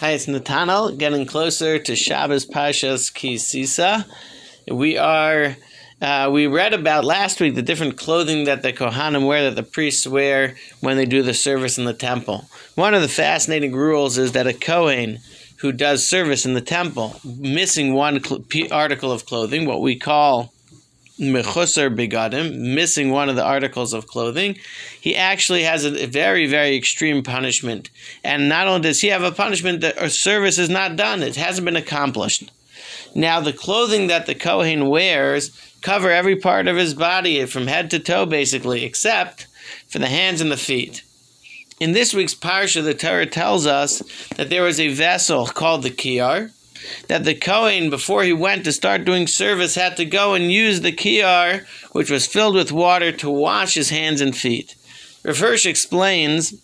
Hi, it's Natanel, getting closer to Shabbos Parshas Ki Sisa. We are, uh, we read about last week the different clothing that the Kohanim wear, that the priests wear when they do the service in the temple. One of the fascinating rules is that a Kohen who does service in the temple, missing one cl- article of clothing, what we call mechusar begadim, missing one of the articles of clothing, he actually has a very, very extreme punishment. And not only does he have a punishment that a service is not done, it hasn't been accomplished. Now, the clothing that the Kohen wears cover every part of his body from head to toe, basically, except for the hands and the feet. In this week's parsha, the Torah tells us that there was a vessel called the Kiyar, that the Kohen, before he went to start doing service, had to go and use the kiyar, which was filled with water, to wash his hands and feet. Hirsch explains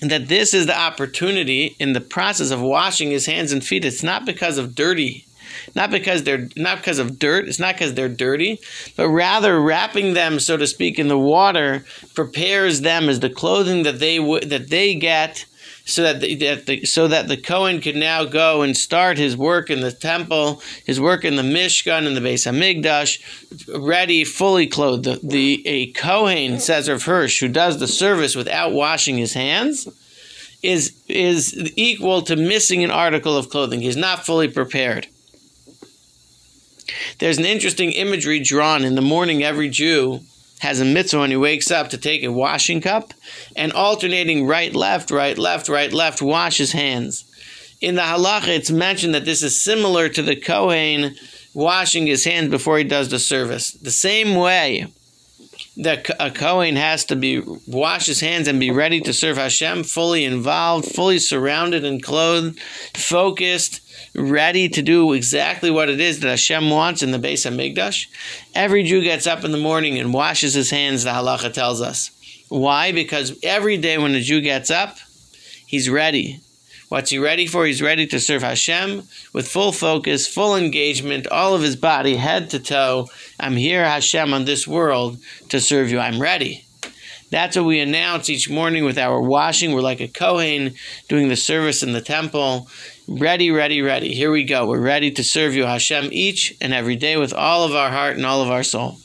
that this is the opportunity in the process of washing his hands and feet. It's not because of dirty, not because they're not because of dirt. It's not because they're dirty, but rather wrapping them, so to speak, in the water prepares them as the clothing that they w- that they get so that the, that the, so that the Kohen could now go and start his work in the temple, his work in the Mishkan and the Beis Hamikdash, ready, fully clothed. The, the a Kohen says of Hirsch who does the service without washing his hands is is equal to missing an article of clothing. He's not fully prepared. There's an interesting imagery drawn in the morning. Every Jew has a mitzvah when he wakes up to take a washing cup and alternating right, left, right, left, right, left, wash his hands. In the halacha, it's mentioned that this is similar to the Kohen washing his hands before he does the service. The same way that a Kohen has to be wash his hands and be ready to serve Hashem, fully involved, fully surrounded and clothed, focused, ready to do exactly what it is that Hashem wants in the Beis Hamikdash. Every Jew gets up in the morning and washes his hands, the halacha tells us. Why? Because every day when a Jew gets up, he's ready. What's he ready for? He's ready to serve Hashem with full focus, full engagement, all of his body, head to toe. I'm here, Hashem, on this world to serve you. I'm ready. That's what we announce each morning with our washing. We're like a Kohen doing the service in the temple. Ready, ready, ready. Here we go. We're ready to serve you, Hashem, each and every day with all of our heart and all of our soul.